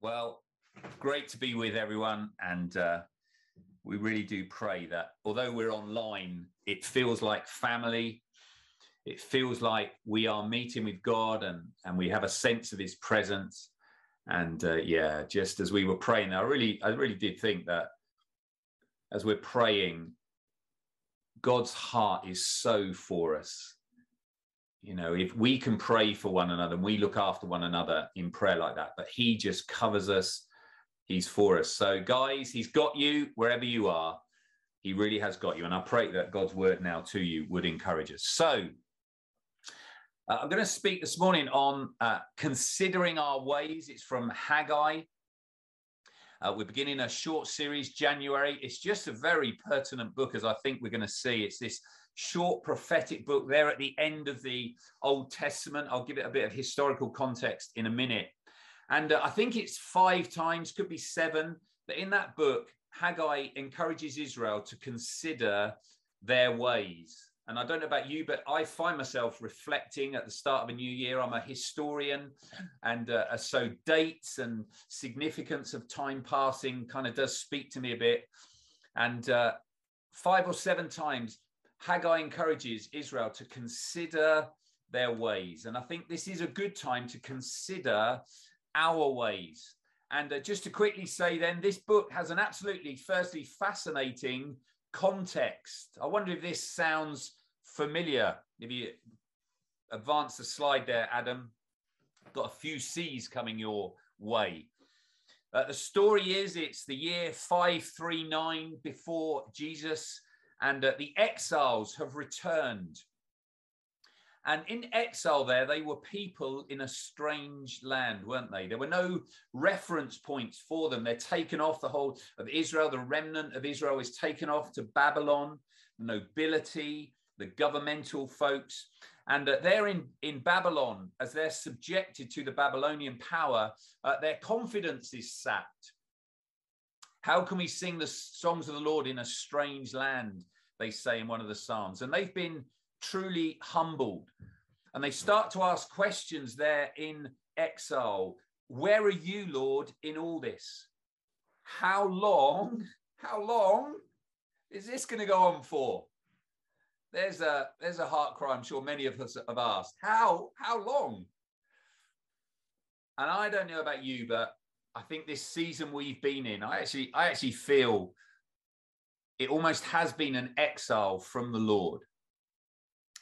Well, great to be with everyone. And uh, we really do pray that although we're online, it feels like family. It feels like we are meeting with God and, and we have a sense of his presence. And uh, yeah, just as we were praying, I really, I really did think that as we're praying, God's heart is so for us. You know, if we can pray for one another and we look after one another in prayer like that, but He just covers us, He's for us. So, guys, He's got you wherever you are. He really has got you. And I pray that God's word now to you would encourage us. So, uh, I'm going to speak this morning on uh, considering our ways. It's from Haggai. Uh, we're beginning a short series, January. It's just a very pertinent book, as I think we're going to see. It's this short prophetic book there at the end of the Old Testament. I'll give it a bit of historical context in a minute. And uh, I think it's five times, could be seven, but in that book, Haggai encourages Israel to consider their ways. And I don't know about you, but I find myself reflecting at the start of a new year. I'm a historian, and uh, so dates and significance of time passing kind of does speak to me a bit. And uh, five or seven times, Haggai encourages Israel to consider their ways. And I think this is a good time to consider our ways. And uh, just to quickly say, then, this book has an absolutely, firstly, fascinating context. I wonder if this sounds familiar. If you advance the slide there, Adam, got a few C's coming your way. Uh, the story is it's the year 539 before Jesus and uh, the exiles have returned. And in exile, there, they were people in a strange land, weren't they? There were no reference points for them. They're taken off the whole of Israel. The remnant of Israel is taken off to Babylon, the nobility, the governmental folks. And uh, they're in, in Babylon, as they're subjected to the Babylonian power, uh, their confidence is sapped. How can we sing the songs of the Lord in a strange land? They say in one of the Psalms. And they've been truly humbled. And they start to ask questions there in exile Where are you, Lord, in all this? How long, how long is this going to go on for? There's a there's a heart cry I'm sure many of us have asked. How how long? And I don't know about you, but I think this season we've been in, I actually, I actually feel it almost has been an exile from the Lord.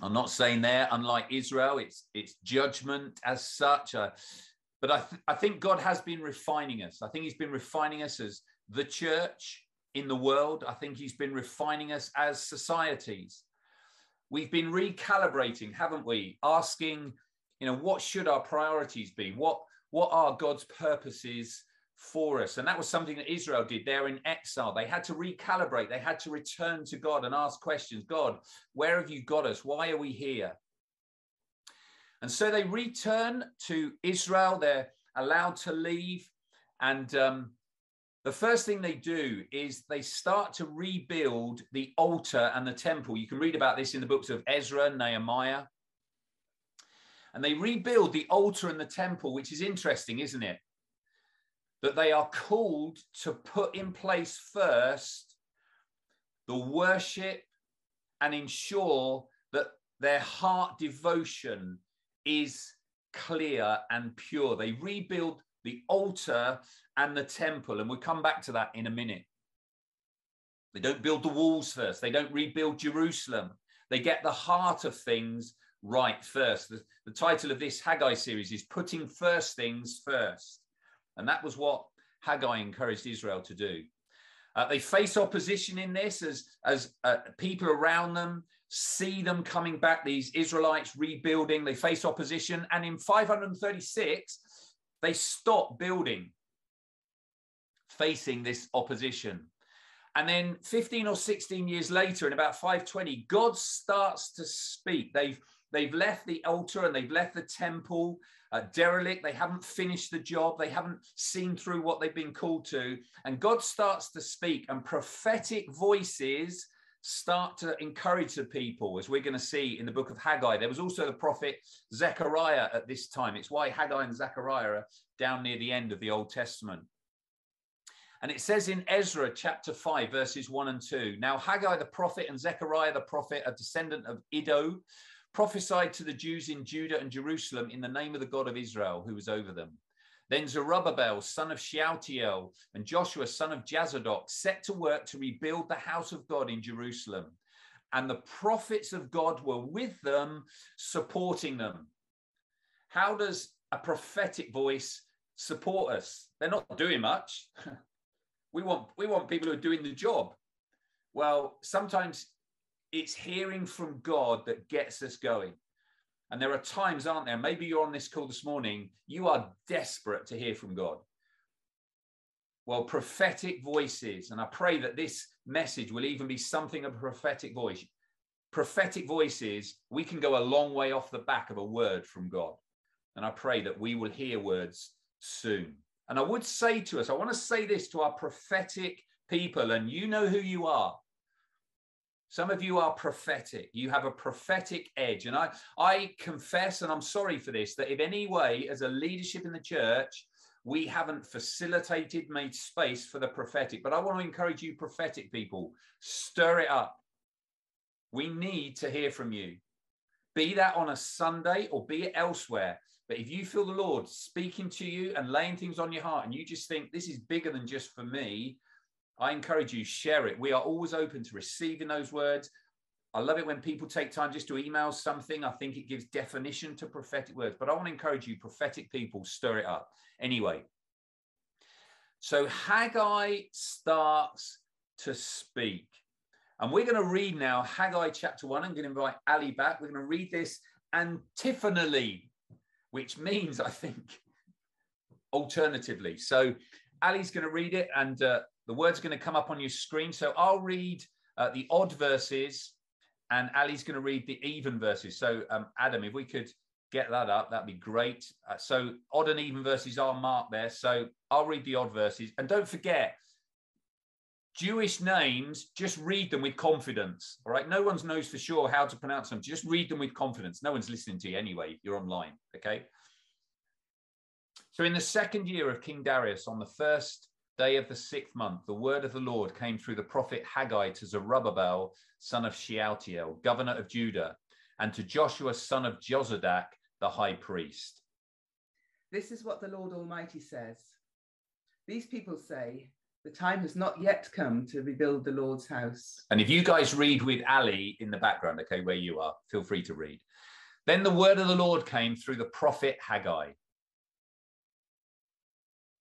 I'm not saying there, unlike Israel, it's it's judgment as such. Uh, but I, th- I think God has been refining us. I think He's been refining us as the church in the world. I think He's been refining us as societies. We've been recalibrating, haven't we? Asking, you know, what should our priorities be? What what are God's purposes for us? And that was something that Israel did there in exile. They had to recalibrate, they had to return to God and ask questions God, where have you got us? Why are we here? And so they return to Israel. They're allowed to leave. And um, the first thing they do is they start to rebuild the altar and the temple. You can read about this in the books of Ezra, and Nehemiah. And they rebuild the altar and the temple, which is interesting, isn't it? That they are called to put in place first the worship and ensure that their heart devotion is clear and pure. They rebuild the altar and the temple, and we'll come back to that in a minute. They don't build the walls first, they don't rebuild Jerusalem. They get the heart of things right first. The, the title of this Haggai series is Putting First Things First. And that was what Haggai encouraged Israel to do. Uh, they face opposition in this as, as uh, people around them see them coming back, these Israelites rebuilding. They face opposition. And in 536, they stop building, facing this opposition. And then 15 or 16 years later, in about 520, God starts to speak. They've They've left the altar and they've left the temple uh, derelict. They haven't finished the job. They haven't seen through what they've been called to. And God starts to speak, and prophetic voices start to encourage the people, as we're going to see in the book of Haggai. There was also the prophet Zechariah at this time. It's why Haggai and Zechariah are down near the end of the Old Testament. And it says in Ezra chapter 5, verses 1 and 2 Now Haggai the prophet and Zechariah the prophet, a descendant of Iddo, prophesied to the Jews in Judah and Jerusalem in the name of the God of Israel, who was over them. Then Zerubbabel, son of Shealtiel, and Joshua, son of Jozadak, set to work to rebuild the house of God in Jerusalem. And the prophets of God were with them, supporting them. How does a prophetic voice support us? They're not doing much. we want we want people who are doing the job. Well, sometimes it's hearing from God that gets us going. And there are times, aren't there? Maybe you're on this call this morning, you are desperate to hear from God. Well, prophetic voices, and I pray that this message will even be something of a prophetic voice. Prophetic voices, we can go a long way off the back of a word from God. And I pray that we will hear words soon. And I would say to us, I want to say this to our prophetic people, and you know who you are. Some of you are prophetic. You have a prophetic edge. And I, I confess, and I'm sorry for this, that if any way, as a leadership in the church, we haven't facilitated, made space for the prophetic. But I want to encourage you, prophetic people, stir it up. We need to hear from you. Be that on a Sunday or be it elsewhere. But if you feel the Lord speaking to you and laying things on your heart, and you just think this is bigger than just for me, I encourage you, share it. We are always open to receiving those words. I love it when people take time just to email something. I think it gives definition to prophetic words. But I want to encourage you, prophetic people, stir it up. Anyway, so Haggai starts to speak. And we're going to read now Haggai chapter one. I'm going to invite Ali back. We're going to read this antiphonally, which means, I think, alternatively. So Ali's going to read it, and uh, the word's are going to come up on your screen. So I'll read uh, the odd verses and Ali's going to read the even verses. So, um, Adam, if we could get that up, that'd be great. Uh, so, odd and even verses are marked there. So, I'll read the odd verses. And don't forget, Jewish names, just read them with confidence. All right. No one knows for sure how to pronounce them. Just read them with confidence. No one's listening to you anyway. You're online. Okay. So, in the second year of King Darius, on the first day of the sixth month, the word of the Lord came through the prophet Haggai to Zerubbabel, son of Shealtiel, governor of Judah, and to Joshua, son of Jozadak, the high priest. This is what the Lord Almighty says. These people say, the time has not yet come to rebuild the Lord's house. And if you guys read with Ali in the background, okay, where you are, feel free to read. Then the word of the Lord came through the prophet Haggai.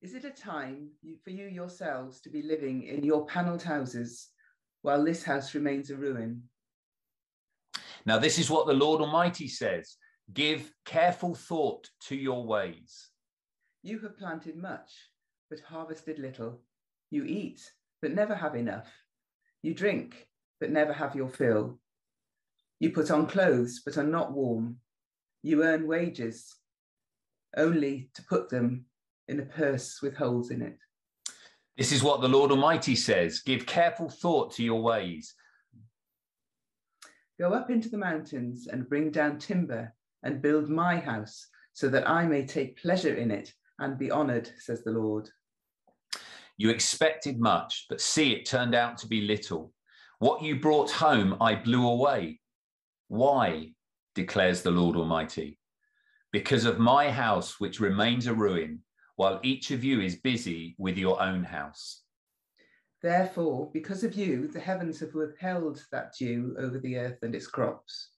Is it a time for you yourselves to be living in your panelled houses while this house remains a ruin? Now, this is what the Lord Almighty says Give careful thought to your ways. You have planted much, but harvested little. You eat, but never have enough. You drink, but never have your fill. You put on clothes, but are not warm. You earn wages, only to put them in a purse with holes in it. This is what the Lord Almighty says Give careful thought to your ways. Go up into the mountains and bring down timber and build my house, so that I may take pleasure in it and be honored, says the Lord. You expected much, but see, it turned out to be little. What you brought home, I blew away. Why? declares the Lord Almighty. Because of my house, which remains a ruin, while each of you is busy with your own house. Therefore, because of you, the heavens have withheld that dew over the earth and its crops.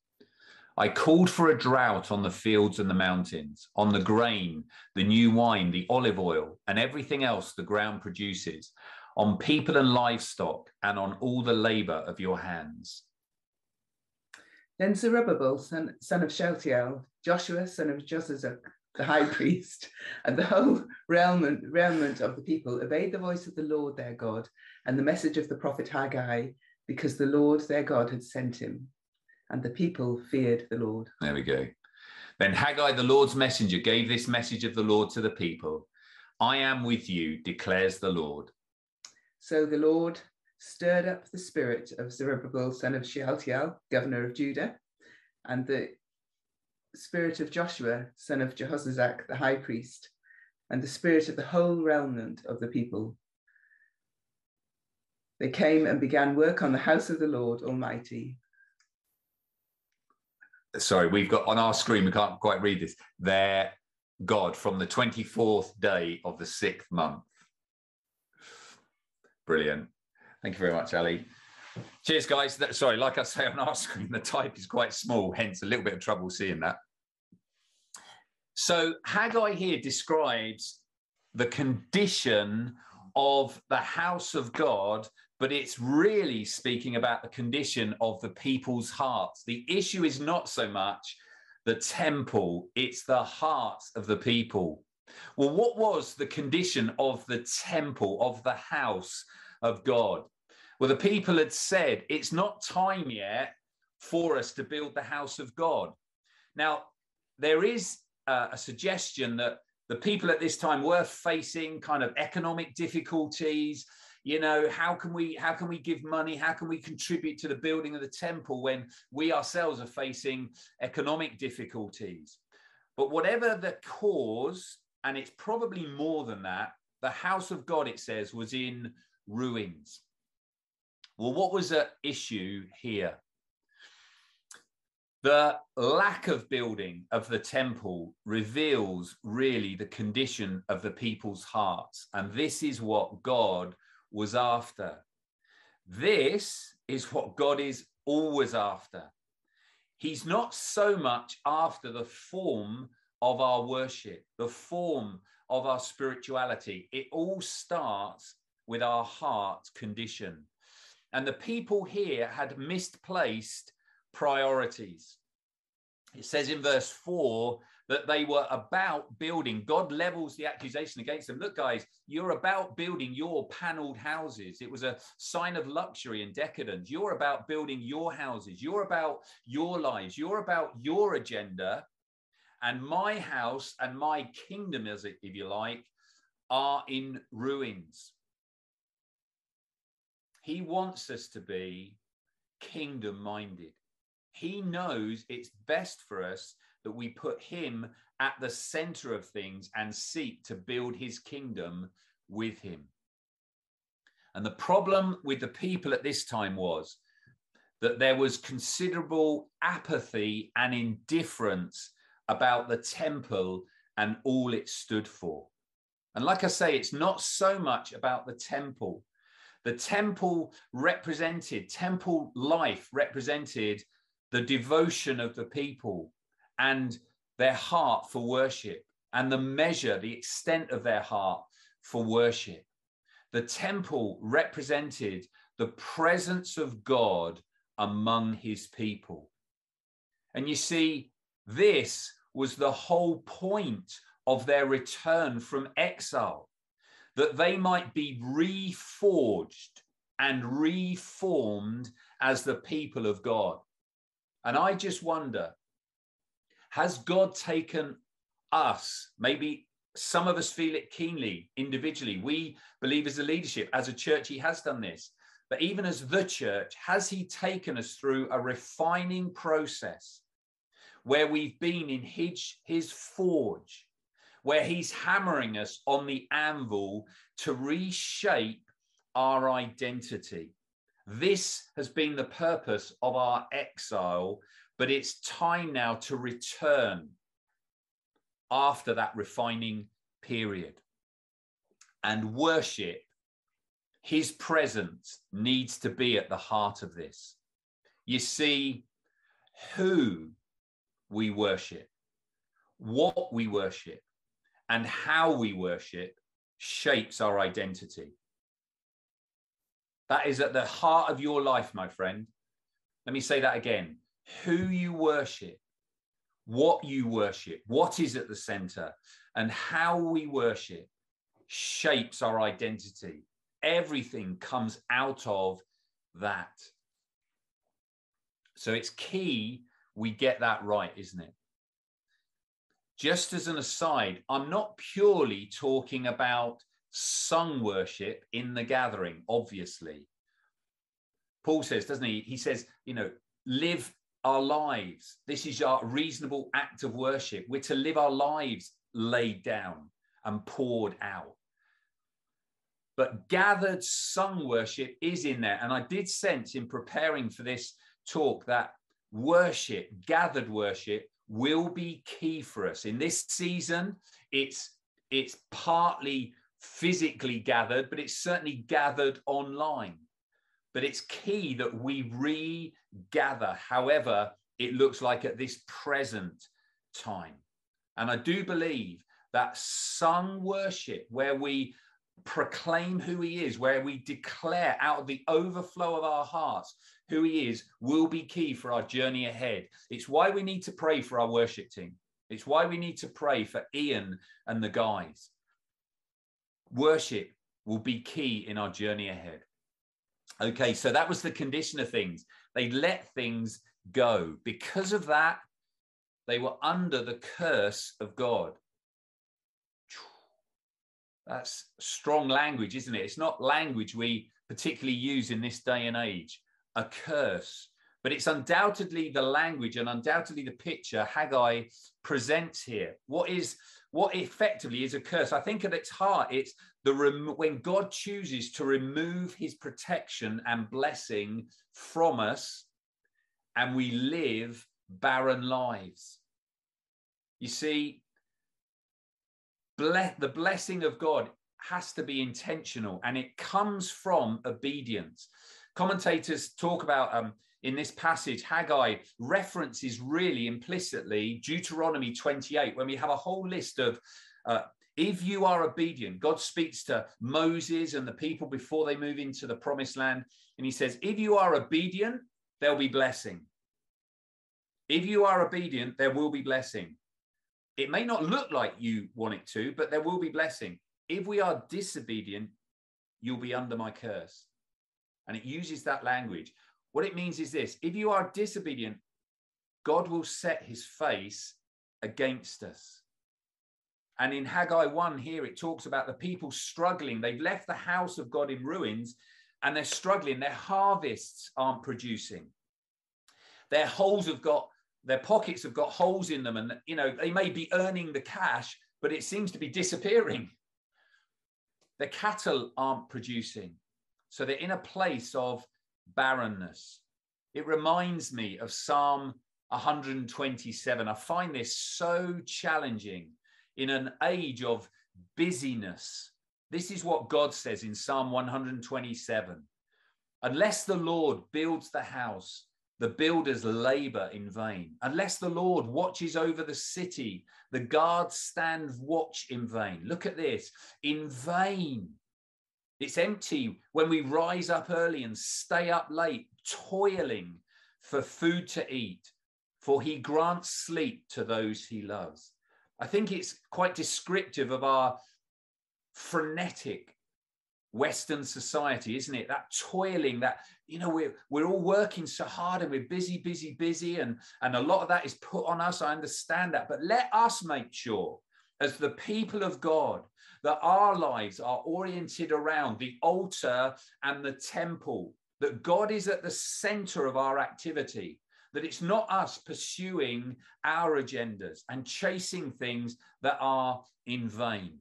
I called for a drought on the fields and the mountains, on the grain, the new wine, the olive oil, and everything else the ground produces, on people and livestock, and on all the labor of your hands. Then Zerubbabel, son, son of Shealtiel, Joshua, son of Jozadak, the high priest, and the whole realm, realm of the people obeyed the voice of the Lord their God and the message of the prophet Haggai, because the Lord their God had sent him. And the people feared the Lord. There we go. Then Haggai, the Lord's messenger, gave this message of the Lord to the people I am with you, declares the Lord. So the Lord stirred up the spirit of Zerubbabel, son of Shealtiel, governor of Judah, and the spirit of Joshua, son of Jehozadak, the high priest, and the spirit of the whole remnant of the people. They came and began work on the house of the Lord Almighty. Sorry, we've got on our screen, we can't quite read this. Their God from the 24th day of the sixth month. Brilliant. Thank you very much, Ali. Cheers, guys. Sorry, like I say on our screen, the type is quite small, hence a little bit of trouble seeing that. So Haggai here describes the condition of the house of God, but it's really speaking about the condition of the people's hearts. The issue is not so much the temple, it's the hearts of the people. Well, what was the condition of the temple, of the house of God? Well, the people had said, it's not time yet for us to build the house of God. Now, there is uh, a suggestion that the people at this time were facing kind of economic difficulties. You know how can we how can we give money? How can we contribute to the building of the temple when we ourselves are facing economic difficulties? But whatever the cause and it's probably more than that the house of god it says was in ruins. Well what was the issue here the lack of building of the temple reveals really the condition of the people's hearts. And this is what God was after. This is what God is always after. He's not so much after the form of our worship, the form of our spirituality. It all starts with our heart condition. And the people here had misplaced priorities. It says in verse 4 that they were about building. God levels the accusation against them. Look, guys, you're about building your paneled houses. It was a sign of luxury and decadence. You're about building your houses. You're about your lives. You're about your agenda. And my house and my kingdom, as if you like, are in ruins. He wants us to be kingdom minded. He knows it's best for us that we put him at the center of things and seek to build his kingdom with him. And the problem with the people at this time was that there was considerable apathy and indifference about the temple and all it stood for. And like I say, it's not so much about the temple. The temple represented, temple life represented the devotion of the people and their heart for worship and the measure, the extent of their heart for worship. The temple represented the presence of God among his people. And you see, this was the whole point of their return from exile, that they might be reforged and reformed as the people of God. And I just wonder has God taken us, maybe some of us feel it keenly individually. We believe as a leadership, as a church, He has done this. But even as the church, has He taken us through a refining process where we've been in His, his forge, where He's hammering us on the anvil to reshape our identity? This has been the purpose of our exile, but it's time now to return after that refining period. And worship, his presence needs to be at the heart of this. You see, who we worship, what we worship, and how we worship shapes our identity. That is at the heart of your life, my friend. Let me say that again. Who you worship, what you worship, what is at the center, and how we worship shapes our identity. Everything comes out of that. So it's key we get that right, isn't it? Just as an aside, I'm not purely talking about sung worship in the gathering, obviously. Paul says, doesn't he? He says, you know, live our lives. This is our reasonable act of worship. We're to live our lives laid down and poured out. But gathered sung worship is in there. And I did sense in preparing for this talk that worship, gathered worship, will be key for us. In this season, it's it's partly physically gathered, but it's certainly gathered online. But it's key that we regather, however, it looks like at this present time. And I do believe that sung worship, where we proclaim who he is, where we declare out of the overflow of our hearts who he is, will be key for our journey ahead. It's why we need to pray for our worship team. It's why we need to pray for Ian and the guys. Worship will be key in our journey ahead. Okay, so that was the condition of things. They let things go. Because of that, they were under the curse of God. That's strong language, isn't it? It's not language we particularly use in this day and age. A curse. But it's undoubtedly the language and undoubtedly the picture Haggai presents here. What is what effectively is a curse? I think at its heart, it's the rem- when God chooses to remove His protection and blessing from us, and we live barren lives. You see, ble- the blessing of God has to be intentional, and it comes from obedience. Commentators talk about um, in this passage, Haggai references really implicitly Deuteronomy 28, when we have a whole list of uh, if you are obedient, God speaks to Moses and the people before they move into the promised land. And he says, if you are obedient, there'll be blessing. If you are obedient, there will be blessing. It may not look like you want it to, but there will be blessing. If we are disobedient, you'll be under my curse. And it uses that language. What it means is this if you are disobedient, God will set his face against us. And in Haggai 1 here, it talks about the people struggling. They've left the house of God in ruins and they're struggling. Their harvests aren't producing. Their holes have got, their pockets have got holes in them. And, you know, they may be earning the cash, but it seems to be disappearing. The cattle aren't producing. So they're in a place of barrenness. It reminds me of Psalm 127. I find this so challenging in an age of busyness. This is what God says in Psalm 127 Unless the Lord builds the house, the builders labor in vain. Unless the Lord watches over the city, the guards stand watch in vain. Look at this in vain it's empty when we rise up early and stay up late, toiling for food to eat, for he grants sleep to those he loves. I think it's quite descriptive of our frenetic Western society, isn't it? That toiling, that, you know, we're, we're all working so hard and we're busy, busy, busy. And, and a lot of that is put on us. I understand that. But let us make sure, as the people of God, that our lives are oriented around the altar and the temple, that God is at the center of our activity, that it's not us pursuing our agendas and chasing things that are in vain.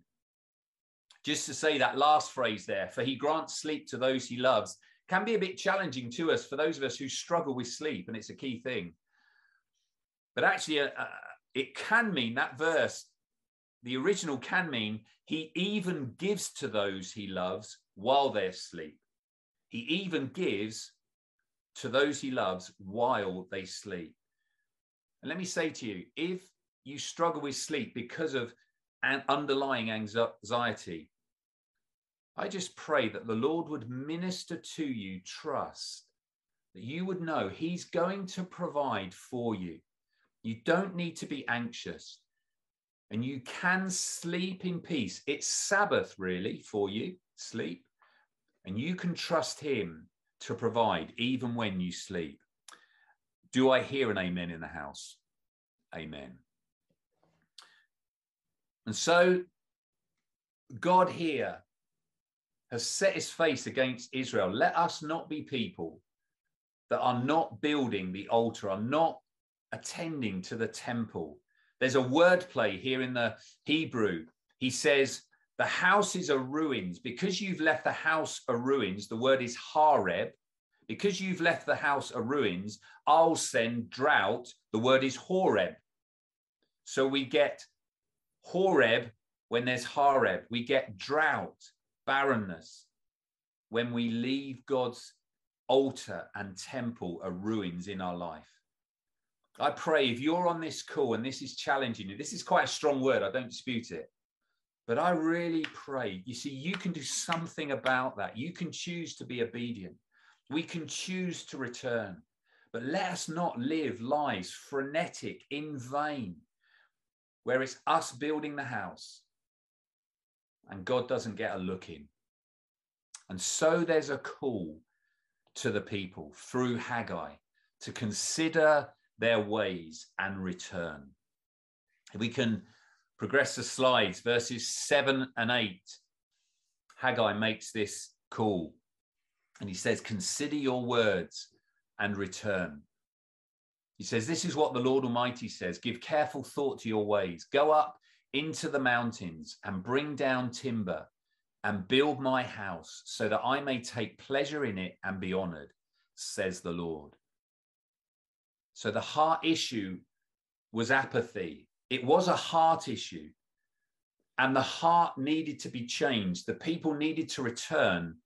Just to say that last phrase there, for he grants sleep to those he loves, can be a bit challenging to us for those of us who struggle with sleep, and it's a key thing. But actually, uh, uh it can mean that verse the original can mean he even gives to those he loves while they're asleep. He even gives to those he loves while they sleep. And let me say to you if you struggle with sleep because of an underlying anxiety, I just pray that the Lord would minister to you trust, that you would know He's going to provide for you. You don't need to be anxious and you can sleep in peace. It's Sabbath, really, for you, sleep. And you can trust Him to provide even when you sleep. Do I hear an amen in the house? Amen. And so, God here has set his face against Israel. Let us not be people that are not building the altar, are not attending to the temple. There's a wordplay here in the Hebrew. He says, The houses are ruins. Because you've left the house a ruins, the word is hareb. Because you've left the house a ruins, I'll send drought. The word is horeb. So we get horeb when there's hareb. We get drought, barrenness, when we leave God's altar and temple are ruins in our life. I pray if you're on this call and this is challenging you, this is quite a strong word, I don't dispute it. But I really pray, you see, you can do something about that. You can choose to be obedient. We can choose to return. But let us not live lives frenetic, in vain, where it's us building the house and God doesn't get a look in. And so there's a call to the people through Haggai to consider their ways and return. If we can progress the slides, verses seven and eight, Haggai makes this call and he says, Consider your words and return. He says, This is what the Lord Almighty says Give careful thought to your ways. Go up into the mountains and bring down timber and build my house so that I may take pleasure in it and be honored, says the Lord. So the heart issue was apathy. It was a heart issue. And the heart needed to be changed. The people needed to return,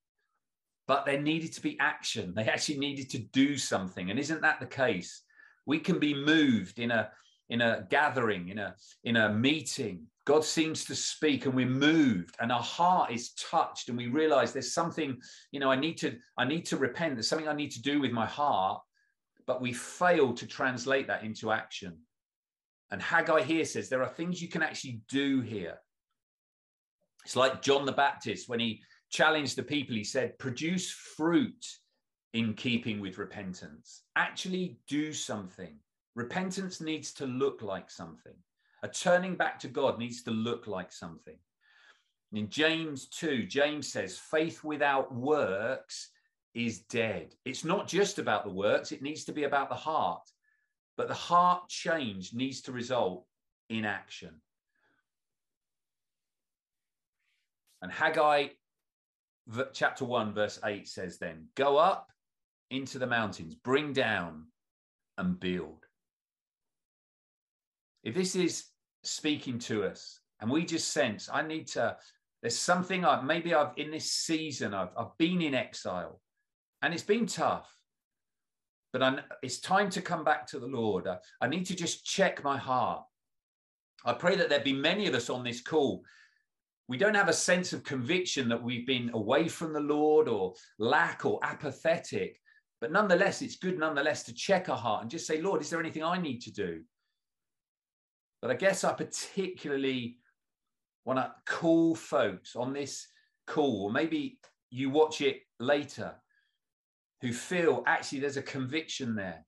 but there needed to be action. They actually needed to do something. And isn't that the case? We can be moved in a in a gathering, in a in a meeting, God seems to speak and we're moved and our heart is touched and we realize there's something, you know, I need to, I need to repent. There's something I need to do with my heart, but we fail to translate that into action. And Haggai here says there are things you can actually do here. It's like John the Baptist when he challenged the people, he said, produce fruit in keeping with repentance. Actually do something. Repentance needs to look like something. A turning back to God needs to look like something. In James 2, James says, faith without works is dead. It's not just about the works, it needs to be about the heart. But the heart change needs to result in action. And Haggai chapter 1, verse 8 says, Then go up into the mountains, bring down and build. If this is speaking to us and we just sense, I need to, there's something I've maybe I've in this season, I've, I've been in exile and it's been tough, but I'm, it's time to come back to the Lord. I, I need to just check my heart. I pray that there be many of us on this call. We don't have a sense of conviction that we've been away from the Lord or lack or apathetic, but nonetheless, it's good nonetheless to check our heart and just say, Lord, is there anything I need to do? But I guess I particularly want to call folks on this call, or maybe you watch it later, who feel actually there's a conviction there.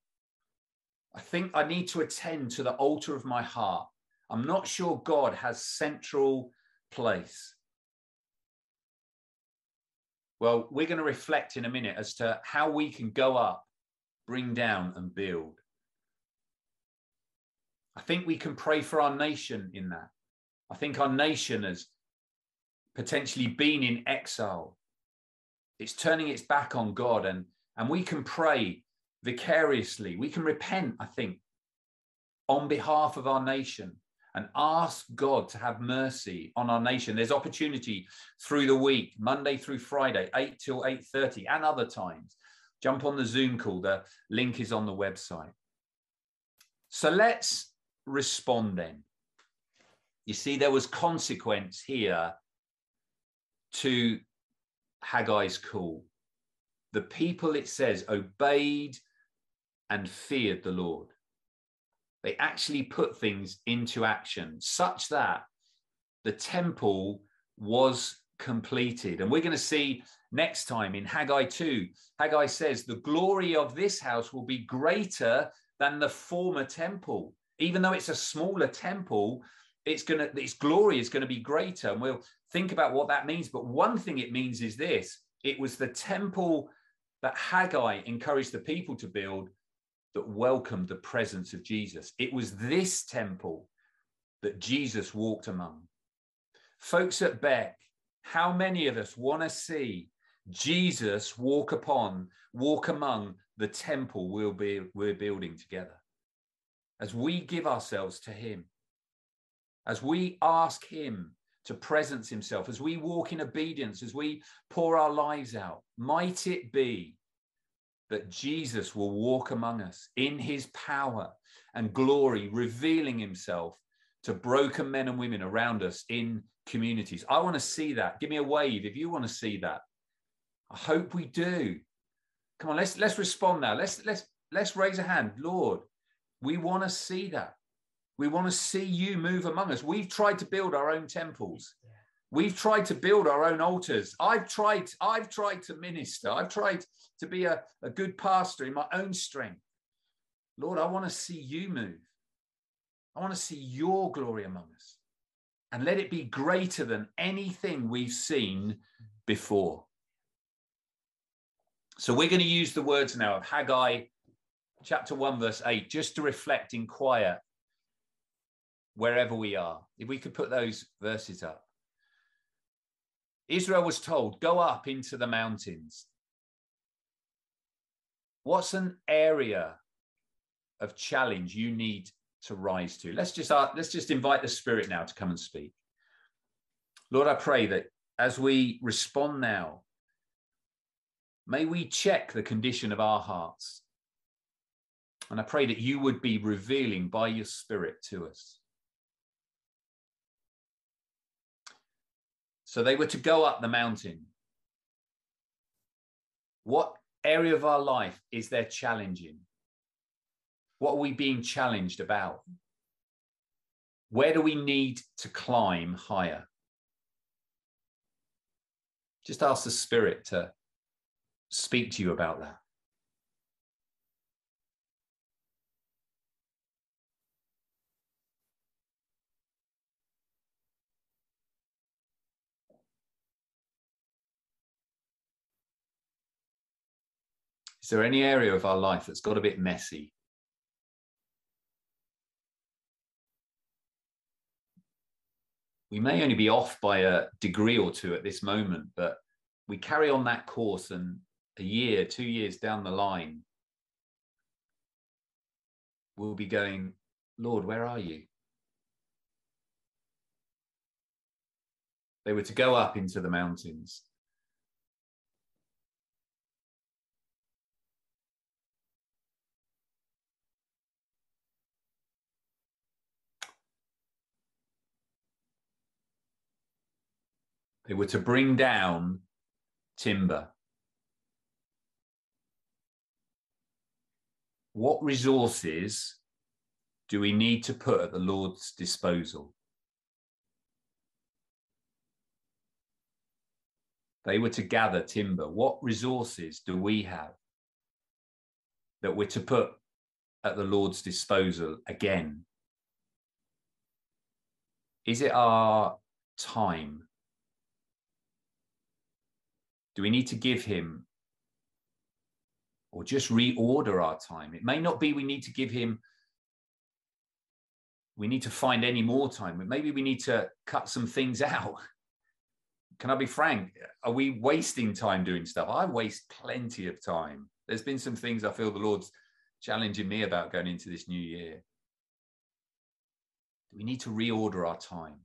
I think I need to attend to the altar of my heart. I'm not sure God has central place. Well, we're going to reflect in a minute as to how we can go up, bring down, and build. I think we can pray for our nation in that. I think our nation has potentially been in exile. It's turning its back on God, and, and we can pray vicariously. We can repent, I think, on behalf of our nation and ask God to have mercy on our nation. There's opportunity through the week, Monday through Friday, 8 till 8:30, and other times. Jump on the Zoom call. The link is on the website. So let's respond then. You see, there was consequence here to Haggai's call. The people, it says, obeyed and feared the Lord. They actually put things into action such that the temple was completed. And we're going to see next time in Haggai 2, Haggai says, The glory of this house will be greater than the former temple even though it's a smaller temple, it's going to its glory is going to be greater. And we'll think about what that means. But one thing it means is this: it was the temple that Haggai encouraged the people to build that welcomed the presence of Jesus. It was this temple that Jesus walked among. Folks at Beck, how many of us want to see Jesus walk upon, walk among the temple we'll be, we're building together? As we give ourselves to Him, as we ask Him to presence Himself, as we walk in obedience, as we pour our lives out, might it be that Jesus will walk among us in His power and glory, revealing Himself to broken men and women around us in communities. I want to see that. Give me a wave if you want to see that. I hope we do. Come on, let's let's respond now. Let's let's let's raise a hand. Lord, we want to see that. We want to see you move among us. We've tried to build our own temples. We've tried to build our own altars. I've tried, I've tried to minister. I've tried to be a, a good pastor in my own strength. Lord, I want to see you move. I want to see your glory among us. And let it be greater than anything we've seen before. So we're going to use the words now of Haggai chapter 1, verse 8, just to reflect in quiet wherever we are. If we could put those verses up. Israel was told, go up into the mountains. What's an area of challenge you need to rise to. Let's just uh, let's just invite the Spirit now to come and speak. Lord, I pray that as we respond now, may we check the condition of our hearts. And I pray that you would be revealing by your Spirit to us. So they were to go up the mountain. What area of our life is there challenging? What are we being challenged about? Where do we need to climb higher? Just ask the Spirit to speak to you about that. Is there any area of our life that's got a bit messy? we may only be off by a degree or two at this moment, but we carry on that course and a year, two years down the line, we'll be going, Lord, where are you? They were to go up into the mountains. They were to bring down timber. What resources do we need to put at the Lord's disposal? They were to gather timber. What resources do we have that we're to put at the Lord's disposal again? Is it our time? Do we need to give him or just reorder our time? It may not be we need to give him, we need to find any more time, but maybe we need to cut some things out. Can I be frank? Are we wasting time doing stuff? I waste plenty of time. There's been some things I feel the Lord's challenging me about going into this new year. Do we need to reorder our time.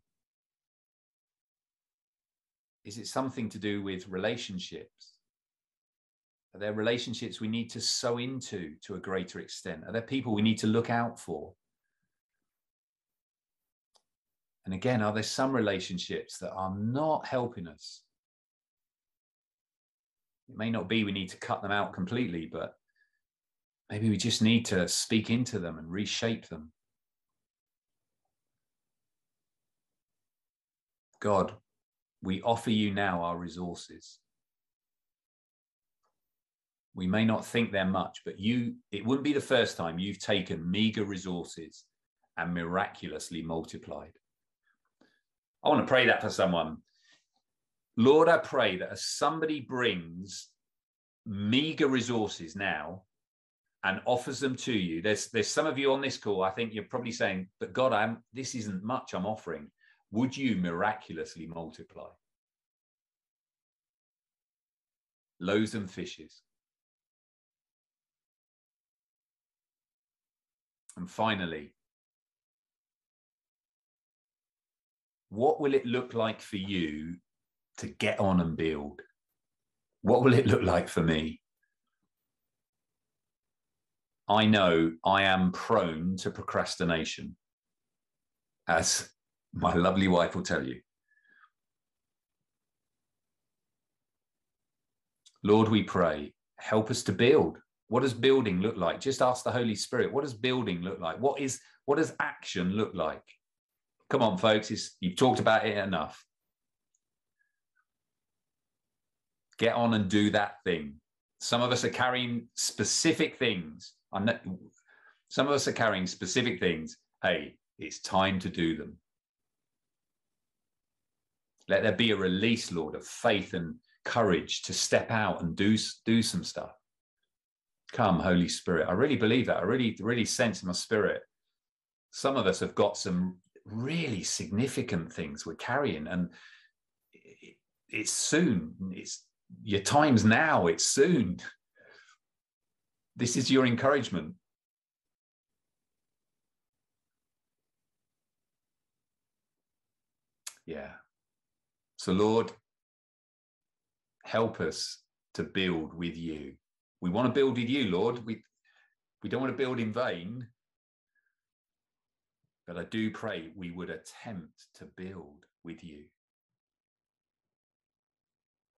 Is it something to do with relationships? Are there relationships we need to sow into to a greater extent? Are there people we need to look out for? And again, are there some relationships that are not helping us? It may not be we need to cut them out completely, but maybe we just need to speak into them and reshape them. God, we offer you now our resources. We may not think they're much, but you, it wouldn't be the first time you've taken meager resources and miraculously multiplied. I want to pray that for someone. Lord, I pray that as somebody brings meager resources now and offers them to you, there's there's some of you on this call. I think you're probably saying, "But God, I'm this isn't much I'm offering." Would you miraculously multiply? Loaves and fishes. And finally, what will it look like for you to get on and build? What will it look like for me? I know I am prone to procrastination, as my lovely wife will tell you. Lord, we pray, help us to build. What does building look like? Just ask the Holy Spirit, what does building look like? What is what does action look like? Come on, folks, it's, you've talked about it enough. Get on and do that thing. Some of us are carrying specific things. Some of us are carrying specific things. Hey, it's time to do them. Let there be a release, Lord, of faith and courage to step out and do, do some stuff. Come, Holy Spirit. I really believe that. I really, really sense in my spirit. Some of us have got some really significant things we're carrying, and it's soon. It's your time's now. It's soon. This is your encouragement. Yeah. So, Lord, help us to build with you. We want to build with you, Lord. We, we don't want to build in vain. But I do pray we would attempt to build with you.